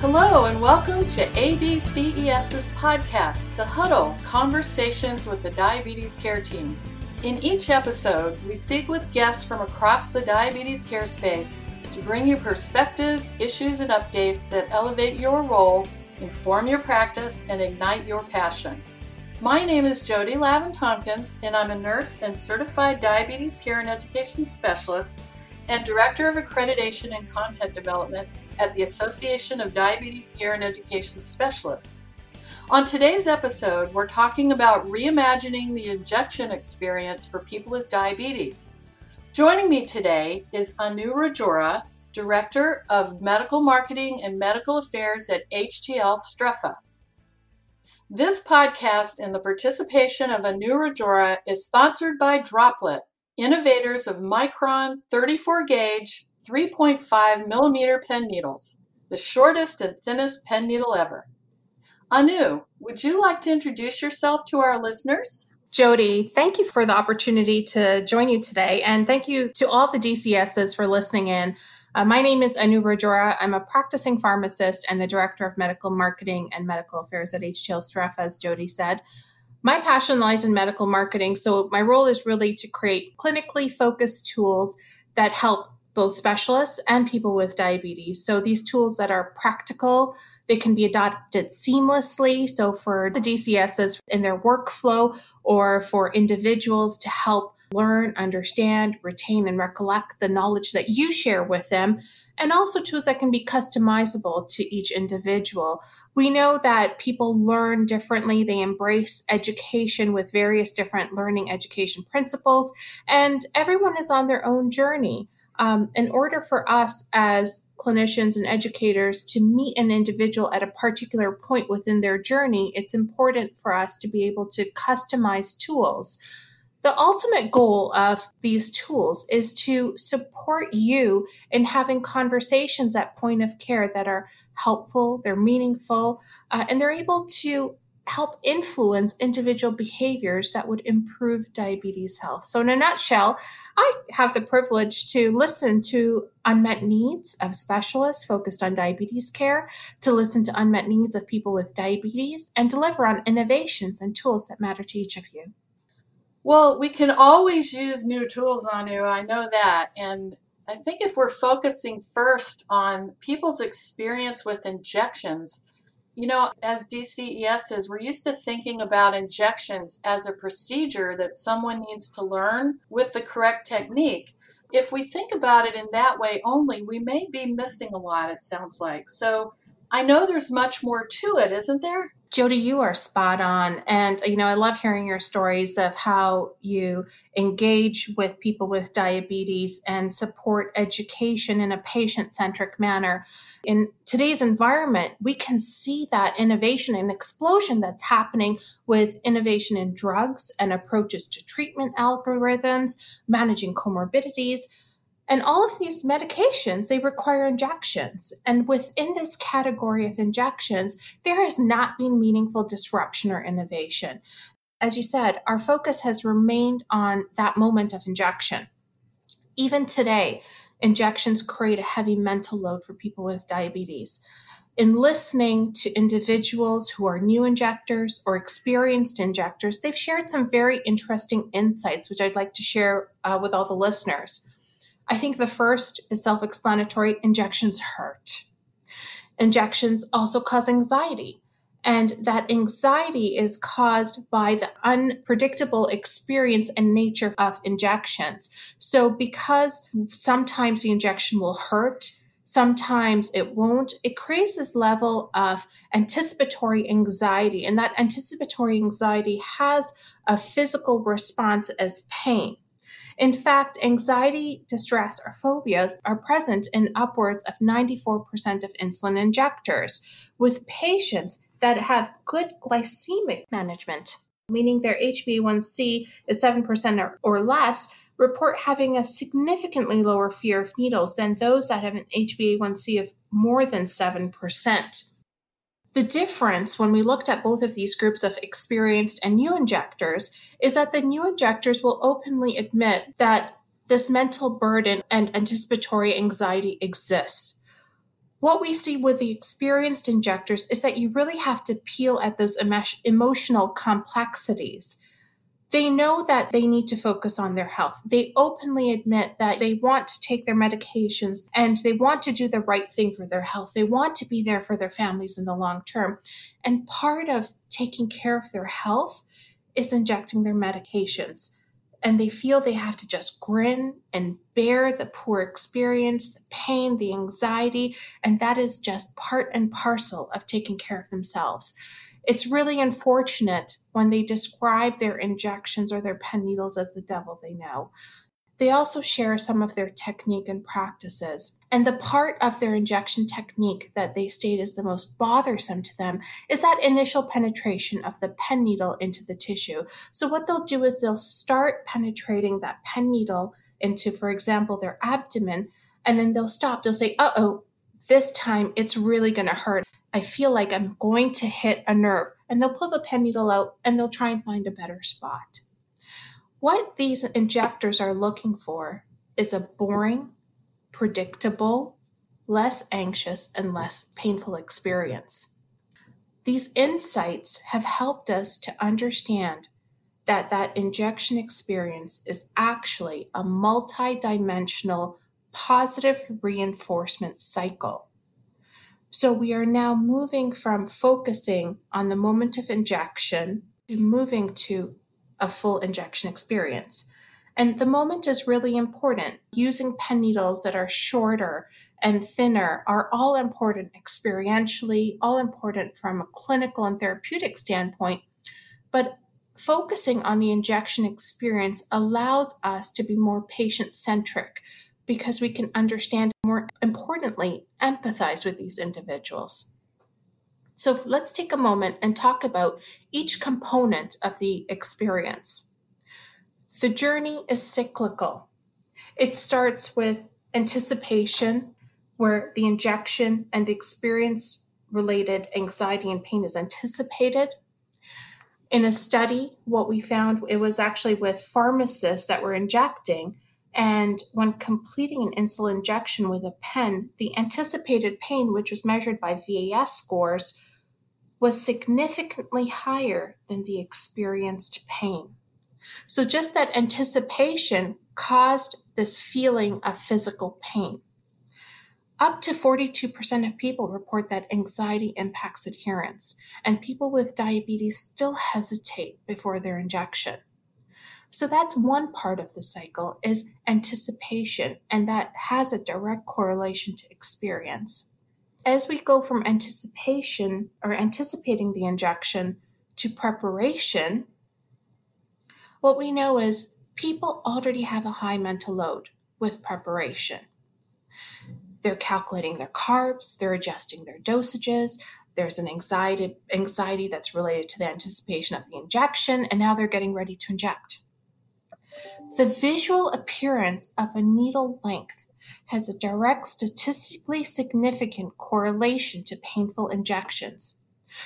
Hello, and welcome to ADCES's podcast, The Huddle Conversations with the Diabetes Care Team. In each episode, we speak with guests from across the diabetes care space to bring you perspectives, issues, and updates that elevate your role, inform your practice, and ignite your passion. My name is Jody Lavin Tompkins, and I'm a nurse and certified diabetes care and education specialist and Director of Accreditation and Content Development at the Association of Diabetes Care and Education Specialists. On today's episode, we're talking about reimagining the injection experience for people with diabetes. Joining me today is Anu Rajora, Director of Medical Marketing and Medical Affairs at HTL Strefa. This podcast and the participation of Anu Rajora is sponsored by Droplet, innovators of Micron 34 gauge 3.5 millimeter pen needles, the shortest and thinnest pen needle ever. Anu, would you like to introduce yourself to our listeners? Jody, thank you for the opportunity to join you today. And thank you to all the DCSs for listening in. Uh, my name is Anu Rajora. I'm a practicing pharmacist and the Director of Medical Marketing and Medical Affairs at HTL Strefa, as Jody said. My passion lies in medical marketing, so my role is really to create clinically focused tools that help both specialists and people with diabetes. So these tools that are practical, they can be adopted seamlessly. So for the DCSs in their workflow or for individuals to help learn, understand, retain, and recollect the knowledge that you share with them. And also tools that can be customizable to each individual. We know that people learn differently. They embrace education with various different learning education principles, and everyone is on their own journey um, in order for us as clinicians and educators to meet an individual at a particular point within their journey, it's important for us to be able to customize tools. The ultimate goal of these tools is to support you in having conversations at point of care that are helpful, they're meaningful, uh, and they're able to help influence individual behaviors that would improve diabetes health. So, in a nutshell, I have the privilege to listen to unmet needs of specialists focused on diabetes care, to listen to unmet needs of people with diabetes, and deliver on innovations and tools that matter to each of you. Well, we can always use new tools Anu. I know that. And I think if we're focusing first on people's experience with injections, you know, as DCES DCESs, we're used to thinking about injections as a procedure that someone needs to learn with the correct technique. If we think about it in that way only, we may be missing a lot, it sounds like. So I know there's much more to it, isn't there? Jody, you are spot on. And, you know, I love hearing your stories of how you engage with people with diabetes and support education in a patient centric manner in today's environment, we can see that innovation and explosion that's happening with innovation in drugs and approaches to treatment algorithms, managing comorbidities. And all of these medications, they require injections. And within this category of injections, there has not been meaningful disruption or innovation. As you said, our focus has remained on that moment of injection. Even today, injections create a heavy mental load for people with diabetes. In listening to individuals who are new injectors or experienced injectors, they've shared some very interesting insights, which I'd like to share uh, with all the listeners. I think the first is self explanatory injections hurt. Injections also cause anxiety. And that anxiety is caused by the unpredictable experience and nature of injections. So, because sometimes the injection will hurt, sometimes it won't, it creates this level of anticipatory anxiety. And that anticipatory anxiety has a physical response as pain. In fact, anxiety, distress, or phobias are present in upwards of 94% of insulin injectors, with patients that have good glycemic management, meaning their HbA1c is 7% or, or less, report having a significantly lower fear of needles than those that have an HbA1c of more than 7%. The difference when we looked at both of these groups of experienced and new injectors is that the new injectors will openly admit that this mental burden and anticipatory anxiety exists. What we see with the experienced injectors is that you really have to peel at those emotional complexities they know that they need to focus on their health. They openly admit that they want to take their medications and they want to do the right thing for their health. They want to be there for their families in the long term. And part of taking care of their health is injecting their medications. And they feel they have to just grin and bear the poor experience, the pain, the anxiety. And that is just part and parcel of taking care of themselves. It's really unfortunate when they describe their injections or their pen needles as the devil they know. They also share some of their technique and practices. And the part of their injection technique that they state is the most bothersome to them is that initial penetration of the pen needle into the tissue. So, what they'll do is they'll start penetrating that pen needle into, for example, their abdomen, and then they'll stop. They'll say, uh oh, this time it's really going to hurt. I feel like I'm going to hit a nerve. And they'll pull the pen needle out and they'll try and find a better spot. What these injectors are looking for is a boring, predictable, less anxious, and less painful experience. These insights have helped us to understand that that injection experience is actually a multidimensional positive reinforcement cycle. So we are now moving from focusing on the moment of injection to moving to a full injection experience. And the moment is really important. Using pen needles that are shorter and thinner are all important experientially, all important from a clinical and therapeutic standpoint. But focusing on the injection experience allows us to be more patient centric because we can understand, more importantly, empathize with these individuals. So let's take a moment and talk about each component of the experience. The journey is cyclical. It starts with anticipation, where the injection and the experience related anxiety and pain is anticipated. In a study, what we found it was actually with pharmacists that were injecting and when completing an insulin injection with a pen, the anticipated pain, which was measured by VAS scores, was significantly higher than the experienced pain. So, just that anticipation caused this feeling of physical pain. Up to 42% of people report that anxiety impacts adherence, and people with diabetes still hesitate before their injection. So that's one part of the cycle is anticipation, and that has a direct correlation to experience. As we go from anticipation or anticipating the injection to preparation, what we know is people already have a high mental load with preparation. They're calculating their carbs, they're adjusting their dosages, there's an anxiety anxiety that's related to the anticipation of the injection and now they're getting ready to inject the visual appearance of a needle length has a direct statistically significant correlation to painful injections.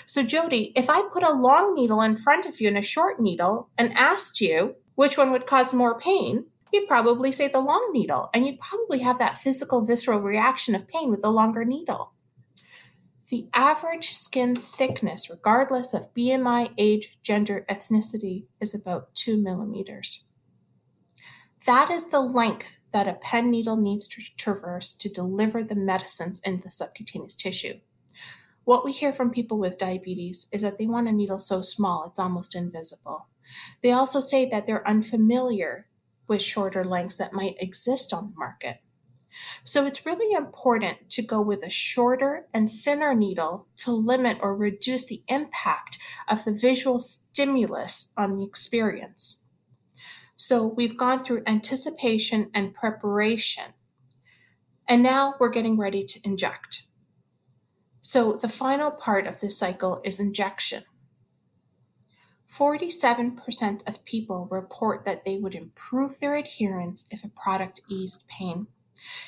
So, Jody, if I put a long needle in front of you and a short needle and asked you which one would cause more pain, you'd probably say the long needle, and you'd probably have that physical visceral reaction of pain with the longer needle. The average skin thickness, regardless of BMI, age, gender, ethnicity, is about two millimeters. That is the length that a pen needle needs to traverse to deliver the medicines in the subcutaneous tissue. What we hear from people with diabetes is that they want a needle so small it's almost invisible. They also say that they're unfamiliar with shorter lengths that might exist on the market. So it's really important to go with a shorter and thinner needle to limit or reduce the impact of the visual stimulus on the experience. So we've gone through anticipation and preparation. And now we're getting ready to inject. So the final part of this cycle is injection. 47% of people report that they would improve their adherence if a product eased pain.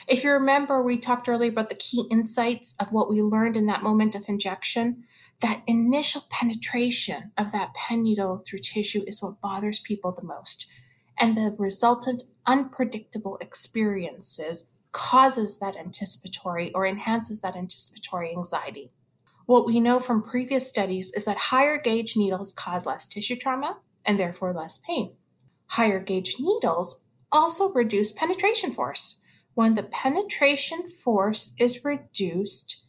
If you remember, we talked earlier about the key insights of what we learned in that moment of injection. That initial penetration of that pen needle through tissue is what bothers people the most. And the resultant unpredictable experiences causes that anticipatory or enhances that anticipatory anxiety. What we know from previous studies is that higher gauge needles cause less tissue trauma and therefore less pain. Higher gauge needles also reduce penetration force. When the penetration force is reduced,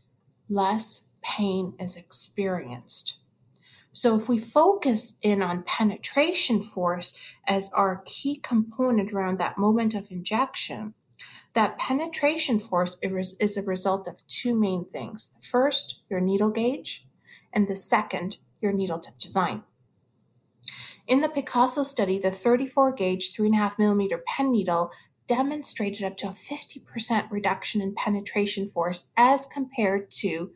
less pain is experienced. So, if we focus in on penetration force as our key component around that moment of injection, that penetration force is a result of two main things. First, your needle gauge, and the second, your needle tip design. In the Picasso study, the 34 gauge 3.5 millimeter pen needle demonstrated up to a 50% reduction in penetration force as compared to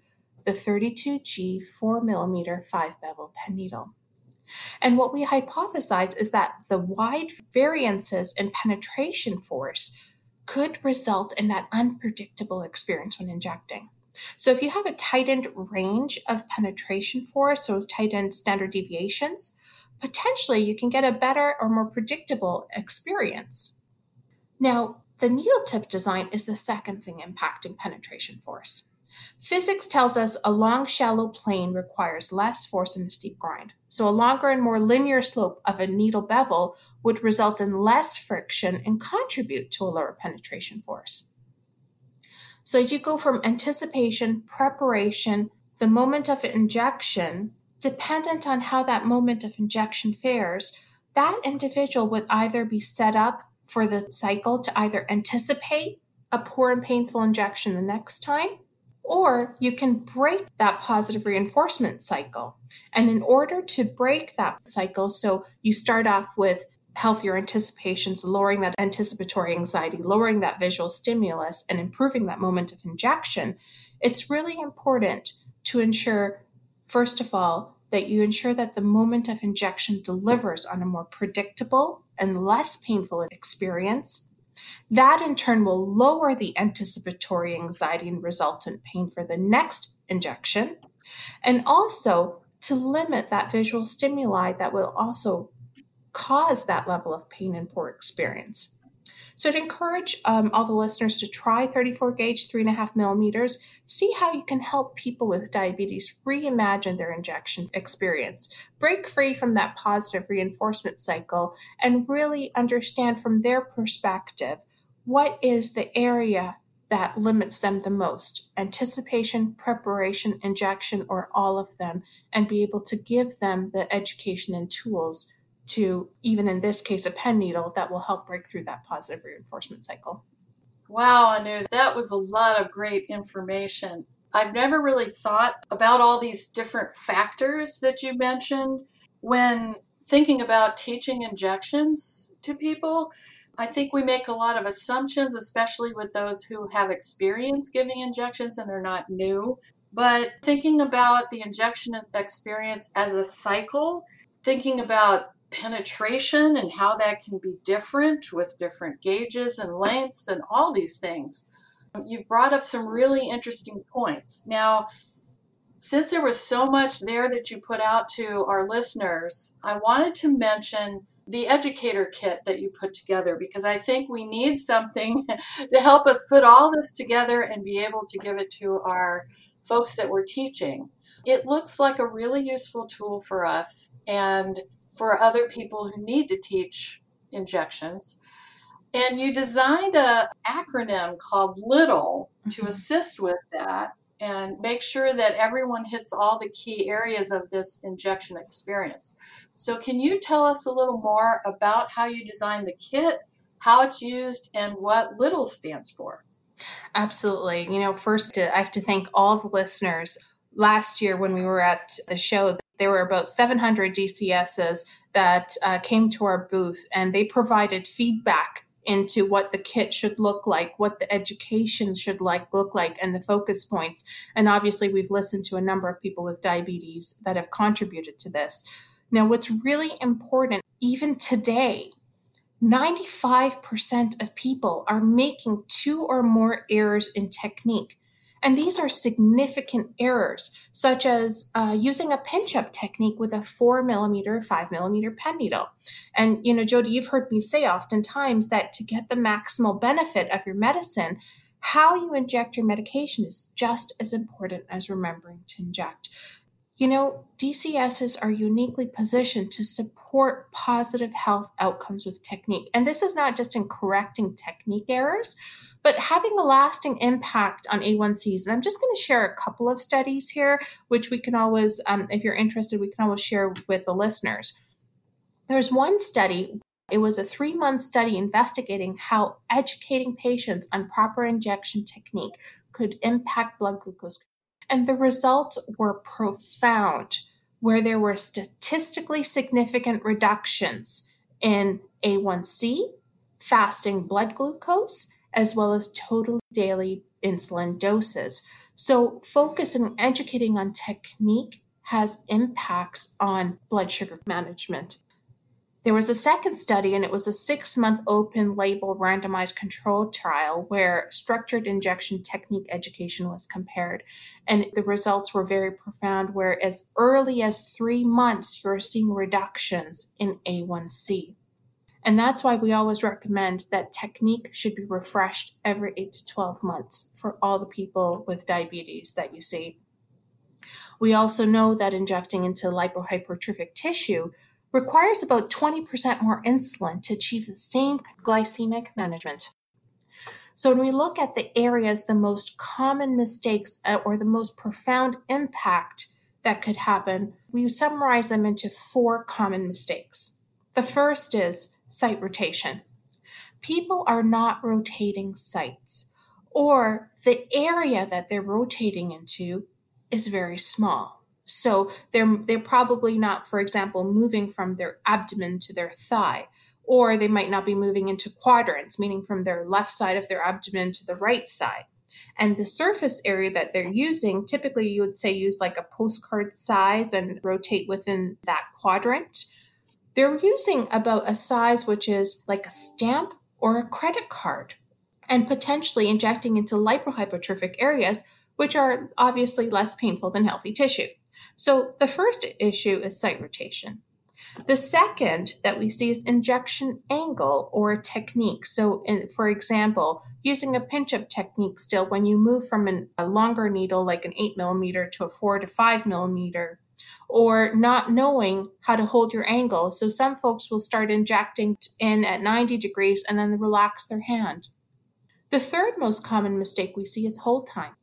the 32G 4 millimeter 5 bevel pen needle. And what we hypothesize is that the wide variances in penetration force could result in that unpredictable experience when injecting. So if you have a tightened range of penetration force, so tightened standard deviations, potentially you can get a better or more predictable experience. Now, the needle tip design is the second thing impacting penetration force. Physics tells us a long, shallow plane requires less force than a steep grind. So, a longer and more linear slope of a needle bevel would result in less friction and contribute to a lower penetration force. So, as you go from anticipation, preparation, the moment of injection, dependent on how that moment of injection fares, that individual would either be set up for the cycle to either anticipate a poor and painful injection the next time or you can break that positive reinforcement cycle. And in order to break that cycle, so you start off with healthier anticipations, lowering that anticipatory anxiety, lowering that visual stimulus, and improving that moment of injection, it's really important to ensure, first of all, that you ensure that the moment of injection delivers on a more predictable and less painful experience that in turn will lower the anticipatory anxiety and resultant pain for the next injection, and also to limit that visual stimuli that will also cause that level of pain and poor experience. So, I'd encourage um, all the listeners to try 34 gauge, three and a half millimeters. See how you can help people with diabetes reimagine their injection experience, break free from that positive reinforcement cycle, and really understand from their perspective what is the area that limits them the most anticipation, preparation, injection, or all of them, and be able to give them the education and tools to, even in this case, a pen needle that will help break through that positive reinforcement cycle. Wow, Anu, that was a lot of great information. I've never really thought about all these different factors that you mentioned when thinking about teaching injections to people. I think we make a lot of assumptions, especially with those who have experience giving injections and they're not new. But thinking about the injection experience as a cycle, thinking about penetration and how that can be different with different gauges and lengths and all these things. You've brought up some really interesting points. Now, since there was so much there that you put out to our listeners, I wanted to mention the educator kit that you put together because I think we need something to help us put all this together and be able to give it to our folks that we're teaching. It looks like a really useful tool for us. And for other people who need to teach injections. And you designed an acronym called LITTLE to mm-hmm. assist with that and make sure that everyone hits all the key areas of this injection experience. So, can you tell us a little more about how you designed the kit, how it's used, and what LITTLE stands for? Absolutely. You know, first, I have to thank all the listeners. Last year, when we were at the show, there were about 700 DCSs that uh, came to our booth and they provided feedback into what the kit should look like, what the education should like look like, and the focus points. And obviously, we've listened to a number of people with diabetes that have contributed to this. Now, what's really important, even today, 95% of people are making two or more errors in technique. And these are significant errors, such as uh, using a pinch up technique with a four millimeter, five millimeter pen needle. And, you know, Jody, you've heard me say oftentimes that to get the maximal benefit of your medicine, how you inject your medication is just as important as remembering to inject. You know, DCSs are uniquely positioned to support positive health outcomes with technique. And this is not just in correcting technique errors, but having a lasting impact on A1Cs. And I'm just going to share a couple of studies here, which we can always, um, if you're interested, we can always share with the listeners. There's one study it was a three month study investigating how educating patients on proper injection technique could impact blood glucose and the results were profound, where there were statistically significant reductions in A1C, fasting blood glucose, as well as total daily insulin doses. So, focus on educating on technique has impacts on blood sugar management. There was a second study, and it was a six month open label randomized controlled trial where structured injection technique education was compared. And the results were very profound, where as early as three months, you're seeing reductions in A1C. And that's why we always recommend that technique should be refreshed every 8 to 12 months for all the people with diabetes that you see. We also know that injecting into lipohypertrophic tissue requires about 20% more insulin to achieve the same glycemic management. So, when we look at the areas, the most common mistakes uh, or the most profound impact that could happen, we summarize them into four common mistakes. The first is site rotation. People are not rotating sites, or the area that they're rotating into is very small. So they're they're probably not, for example, moving from their abdomen to their thigh, or they might not be moving into quadrants, meaning from their left side of their abdomen to the right side. And the surface area that they're using, typically you would say use like a postcard size and rotate within that quadrant. They're using about a size which is like a stamp or a credit card and potentially injecting into lipohypertrophic areas, which are obviously less painful than healthy tissue. So the first issue is site rotation. The second that we see is injection angle or technique. So, in, for example, using a pinch up technique still, when you move from an, a longer needle like an 8 millimeter to a 4 to 5 millimeter, or not knowing how to hold your angle. So, some folks will start injecting in at 90 degrees and then relax their hand. The third most common mistake we see is hold time.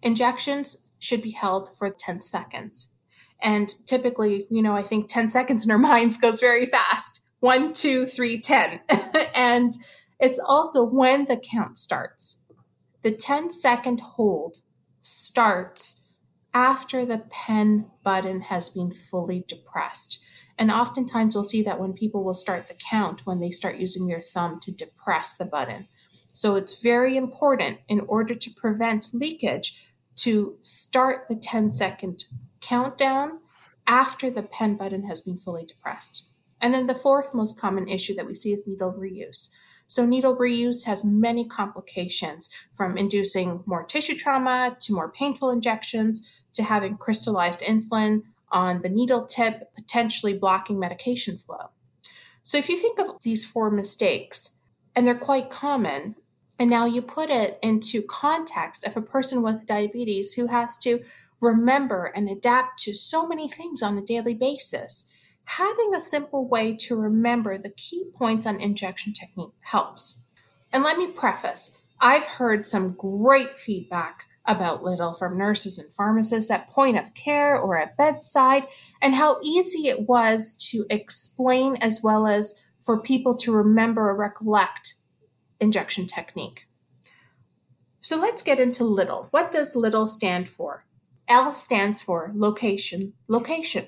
Injections should be held for 10 seconds. And typically, you know, I think 10 seconds in our minds goes very fast. One, two, three, 10. and it's also when the count starts. The 10 second hold starts after the pen button has been fully depressed. And oftentimes we'll see that when people will start the count when they start using their thumb to depress the button. So it's very important in order to prevent leakage to start the 10 second countdown after the pen button has been fully depressed. And then the fourth most common issue that we see is needle reuse. So, needle reuse has many complications from inducing more tissue trauma to more painful injections to having crystallized insulin on the needle tip, potentially blocking medication flow. So, if you think of these four mistakes, and they're quite common, and now you put it into context of a person with diabetes who has to remember and adapt to so many things on a daily basis. Having a simple way to remember the key points on injection technique helps. And let me preface I've heard some great feedback about Little from nurses and pharmacists at point of care or at bedside, and how easy it was to explain as well as for people to remember or recollect injection technique. So let's get into LITTLE. What does LITTLE stand for? L stands for location, location.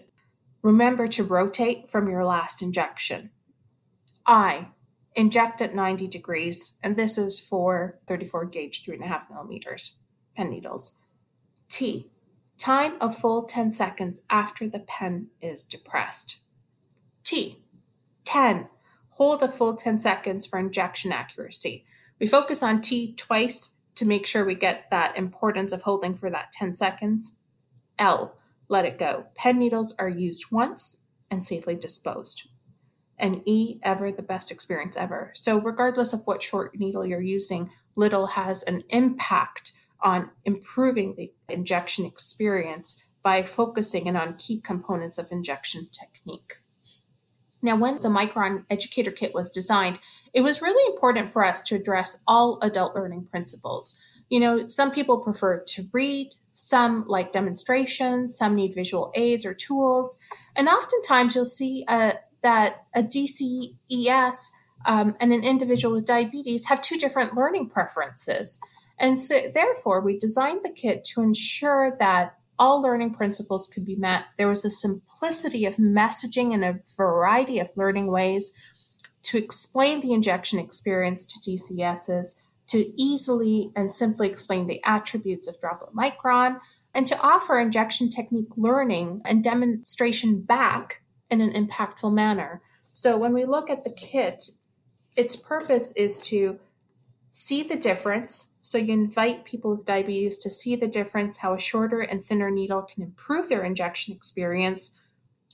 Remember to rotate from your last injection. I, inject at 90 degrees, and this is for 34 gauge, three and a half millimeters pen needles. T, time a full 10 seconds after the pen is depressed. T, 10, hold a full 10 seconds for injection accuracy. We focus on T twice to make sure we get that importance of holding for that 10 seconds. L, let it go. Pen needles are used once and safely disposed and E, ever the best experience ever. So, regardless of what short needle you're using, little has an impact on improving the injection experience by focusing in on key components of injection technique. Now, when the Micron Educator Kit was designed, it was really important for us to address all adult learning principles. You know, some people prefer to read, some like demonstrations, some need visual aids or tools, and oftentimes you'll see a, that a DCES um, and an individual with diabetes have two different learning preferences. And th- therefore, we designed the kit to ensure that all learning principles could be met. There was a simplicity of messaging in a variety of learning ways to explain the injection experience to DCSs, to easily and simply explain the attributes of droplet micron, and to offer injection technique learning and demonstration back in an impactful manner. So when we look at the kit, its purpose is to see the difference. So you invite people with diabetes to see the difference, how a shorter and thinner needle can improve their injection experience,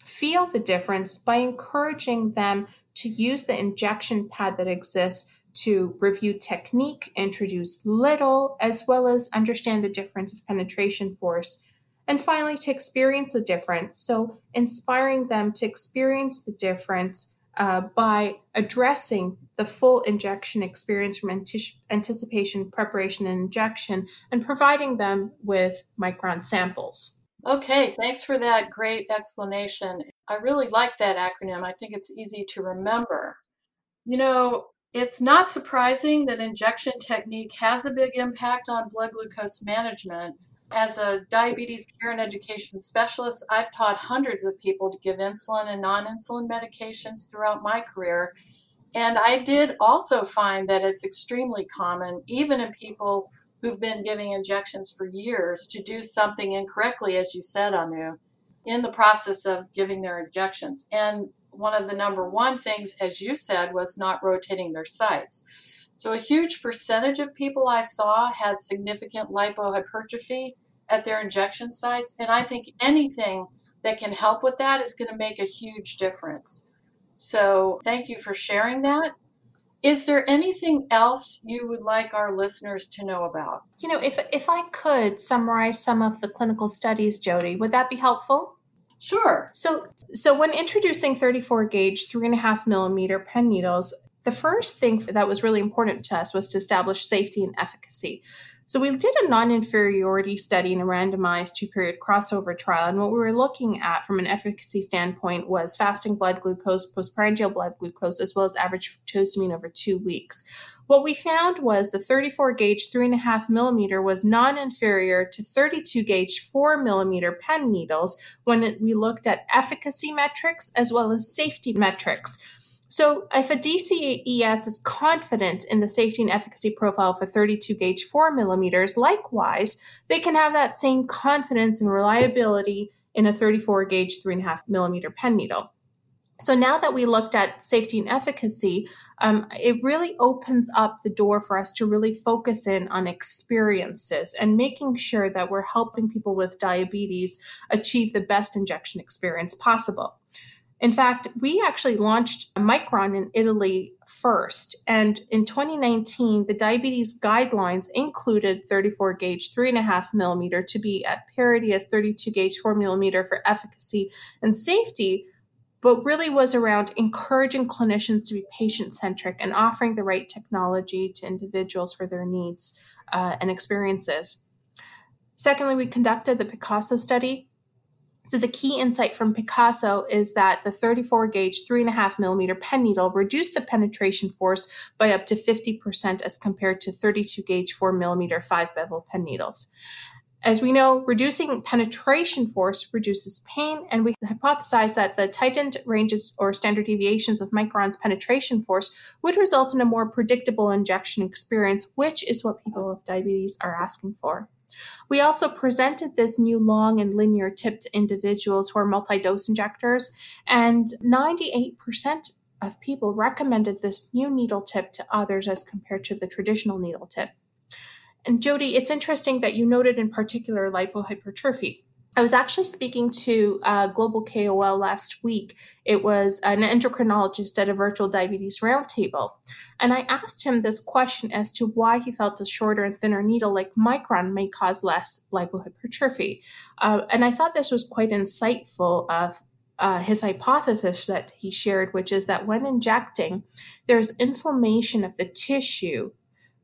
feel the difference by encouraging them to use the injection pad that exists to review technique, introduce little, as well as understand the difference of penetration force and finally, to experience the difference. So, inspiring them to experience the difference uh, by addressing the full injection experience from anticipation, preparation, and injection, and providing them with micron samples. Okay, thanks for that great explanation. I really like that acronym. I think it's easy to remember. You know, it's not surprising that injection technique has a big impact on blood glucose management as a diabetes care and education specialist, I've taught hundreds of people to give insulin and non insulin medications throughout my career. And I did also find that it's extremely common, even in people who've been giving injections for years, to do something incorrectly, as you said, Anu, in the process of giving their injections. And one of the number one things, as you said, was not rotating their sites. So a huge percentage of people I saw had significant lipohypertrophy at their injection sites. And I think anything that can help with that is going to make a huge difference. So thank you for sharing that. Is there anything else you would like our listeners to know about? You know, if if I could summarize some of the clinical studies, Jody, would that be helpful? Sure. So, so when introducing 34 gauge three and a half millimeter pen needles, the first thing that was really important to us was to establish safety and efficacy. So we did a non-inferiority study in a randomized two-period crossover trial, and what we were looking at from an efficacy standpoint was fasting blood glucose, postprandial blood glucose, as well as average fructosamine over two weeks. What we found was the 34 gauge 3.5 millimeter was non inferior to 32 gauge 4 millimeter pen needles when we looked at efficacy metrics as well as safety metrics. So, if a DCES is confident in the safety and efficacy profile for 32 gauge 4 millimeters, likewise, they can have that same confidence and reliability in a 34 gauge 3.5 millimeter pen needle. So, now that we looked at safety and efficacy, um, it really opens up the door for us to really focus in on experiences and making sure that we're helping people with diabetes achieve the best injection experience possible. In fact, we actually launched Micron in Italy first. And in 2019, the diabetes guidelines included 34 gauge 3.5 millimeter to be at parity as 32 gauge 4 millimeter for efficacy and safety, but really was around encouraging clinicians to be patient centric and offering the right technology to individuals for their needs uh, and experiences. Secondly, we conducted the Picasso study, so the key insight from Picasso is that the 34 gauge 3.5 millimeter pen needle reduced the penetration force by up to 50% as compared to 32 gauge 4 millimeter 5 bevel pen needles. As we know, reducing penetration force reduces pain, and we hypothesize that the tightened ranges or standard deviations of Micron's penetration force would result in a more predictable injection experience, which is what people with diabetes are asking for. We also presented this new long and linear tip to individuals who are multi dose injectors, and 98% of people recommended this new needle tip to others as compared to the traditional needle tip. And Jody, it's interesting that you noted in particular lipohypertrophy. I was actually speaking to a global KOL last week. It was an endocrinologist at a virtual diabetes roundtable. And I asked him this question as to why he felt a shorter and thinner needle like Micron may cause less lipohypertrophy. Uh, and I thought this was quite insightful of uh, his hypothesis that he shared, which is that when injecting, there's inflammation of the tissue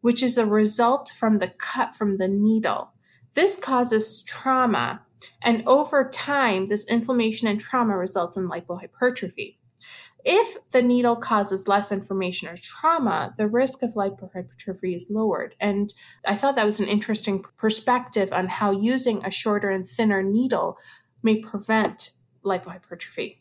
which is a result from the cut from the needle. This causes trauma, and over time, this inflammation and trauma results in lipohypertrophy. If the needle causes less inflammation or trauma, the risk of lipohypertrophy is lowered. And I thought that was an interesting perspective on how using a shorter and thinner needle may prevent lipohypertrophy.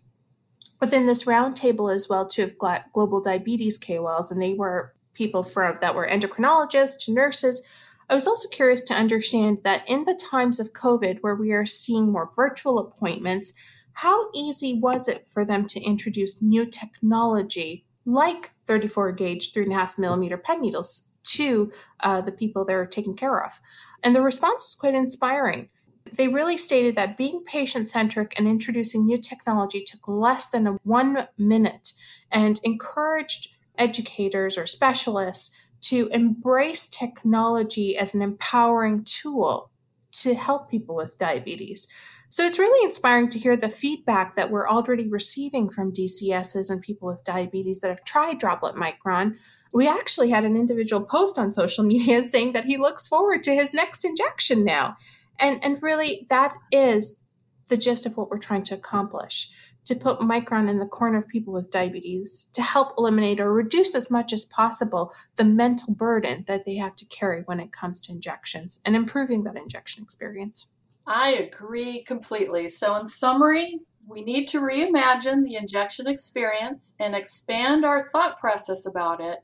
Within this roundtable as well, two of global diabetes KOLs, and they were people from that were endocrinologists to nurses. I was also curious to understand that in the times of COVID, where we are seeing more virtual appointments, how easy was it for them to introduce new technology like 34 gauge, 3.5 millimeter pen needles to uh, the people they're taking care of? And the response was quite inspiring. They really stated that being patient centric and introducing new technology took less than a one minute and encouraged educators or specialists to embrace technology as an empowering tool to help people with diabetes. So it's really inspiring to hear the feedback that we're already receiving from DCSs and people with diabetes that have tried Droplet Micron. We actually had an individual post on social media saying that he looks forward to his next injection now. And, and really, that is the gist of what we're trying to accomplish to put Micron in the corner of people with diabetes to help eliminate or reduce as much as possible the mental burden that they have to carry when it comes to injections and improving that injection experience. I agree completely. So, in summary, we need to reimagine the injection experience and expand our thought process about it.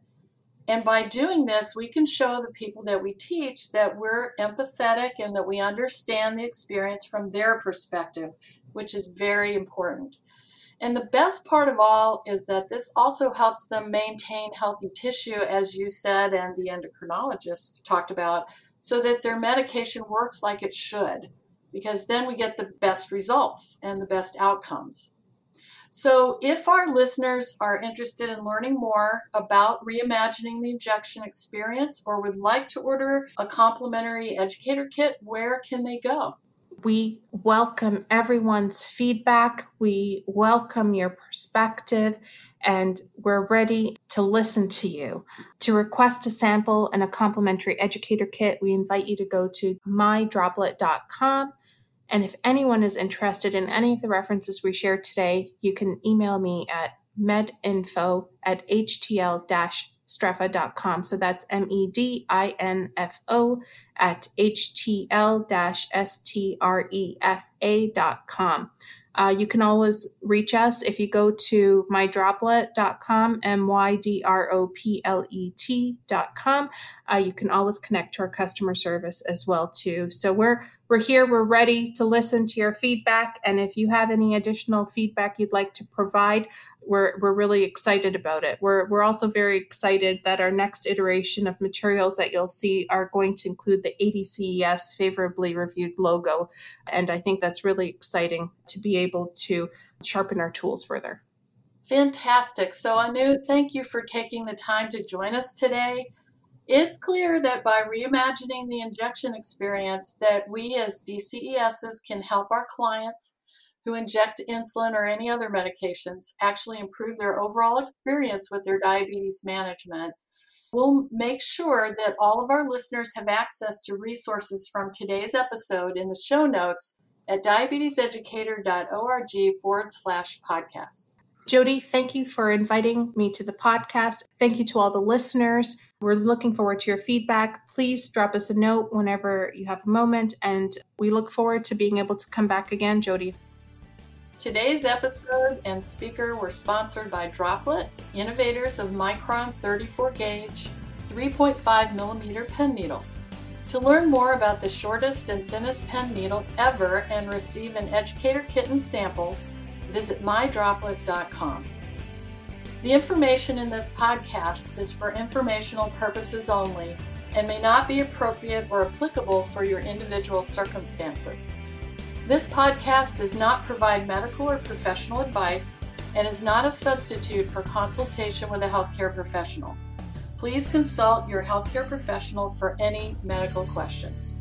And by doing this, we can show the people that we teach that we're empathetic and that we understand the experience from their perspective, which is very important. And the best part of all is that this also helps them maintain healthy tissue, as you said, and the endocrinologist talked about, so that their medication works like it should, because then we get the best results and the best outcomes. So, if our listeners are interested in learning more about reimagining the injection experience or would like to order a complimentary educator kit, where can they go? We welcome everyone's feedback. We welcome your perspective, and we're ready to listen to you. To request a sample and a complimentary educator kit, we invite you to go to mydroplet.com. And if anyone is interested in any of the references we shared today, you can email me at medinfo at htl strefa.com. So that's M E D I N F O at htl s t r e f a.com. Uh, you can always reach us if you go to mydroplet.com, M Y D R O P L E T.com. Uh, you can always connect to our customer service as well too. So we're we're here. We're ready to listen to your feedback, and if you have any additional feedback you'd like to provide, we're we're really excited about it. We're we're also very excited that our next iteration of materials that you'll see are going to include the ADCES favorably reviewed logo, and I think that's really exciting to be able to sharpen our tools further. Fantastic. So Anu, thank you for taking the time to join us today. It's clear that by reimagining the injection experience that we as DCESs can help our clients who inject insulin or any other medications actually improve their overall experience with their diabetes management. We'll make sure that all of our listeners have access to resources from today's episode in the show notes at diabeteseducator.org forward slash podcast. Jody, thank you for inviting me to the podcast. Thank you to all the listeners. We're looking forward to your feedback. Please drop us a note whenever you have a moment, and we look forward to being able to come back again, Jody. Today's episode and speaker were sponsored by Droplet, innovators of Micron 34 gauge 3.5 millimeter pen needles. To learn more about the shortest and thinnest pen needle ever and receive an educator kit and samples, visit mydroplet.com. The information in this podcast is for informational purposes only and may not be appropriate or applicable for your individual circumstances. This podcast does not provide medical or professional advice and is not a substitute for consultation with a healthcare professional. Please consult your healthcare professional for any medical questions.